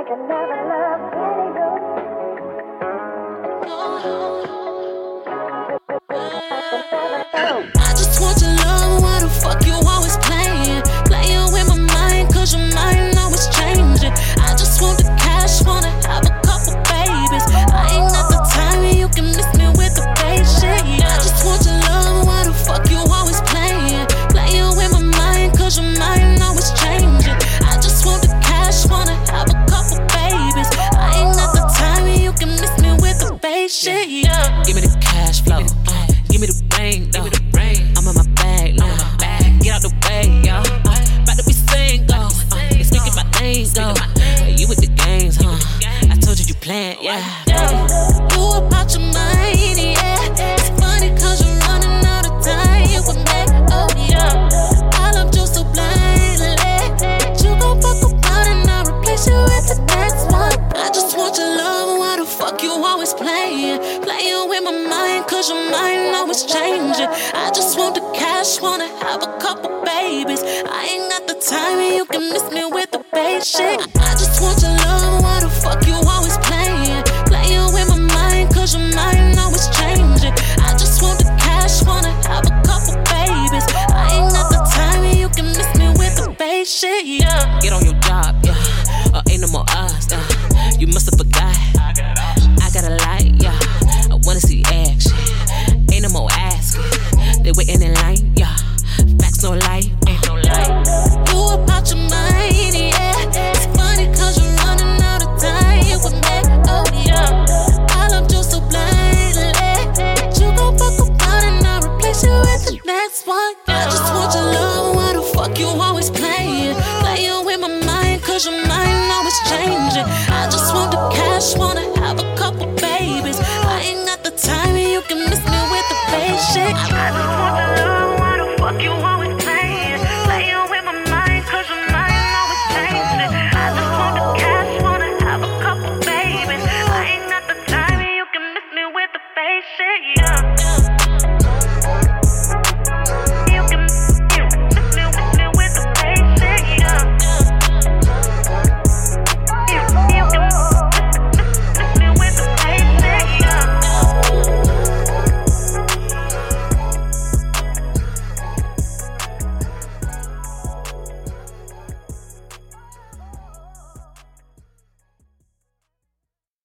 I another never love any good. No. shit, yeah. Give me the cash flow. Uh, give me the bang, though. I'm in my bag, now. Get out the way, yo. Uh, about to be single. Uh, it's speaking my name, though. You with the games, huh? I told you you playing, yeah. You about your mind, yeah. It's you're running out of time with me, oh yeah. I love you so blindly. You gon' fuck around and I'll replace you with the next one. I just want your love, why the fuck you always play? in my mind, cause your mind always changing. I just want the cash, wanna have a couple babies. I ain't got the time, you can miss me with the shit I just want your love, why the fuck you always playing? Playing with my mind, cause your mind always changing. I just want the cash, wanna have a couple babies. I ain't got the time, you can miss me with the shit Yeah. Get on your job, yeah. Uh, ain't no more eyes, uh. You must have forgot They waiting in line, yeah. Facts no lie, eh. ain't no lie. You about your mind, yeah. It's funny you're running out of time with me, oh yeah. I you so blindly, but you gon' fuck around and I replace you with the next one. Yeah. Uh-huh.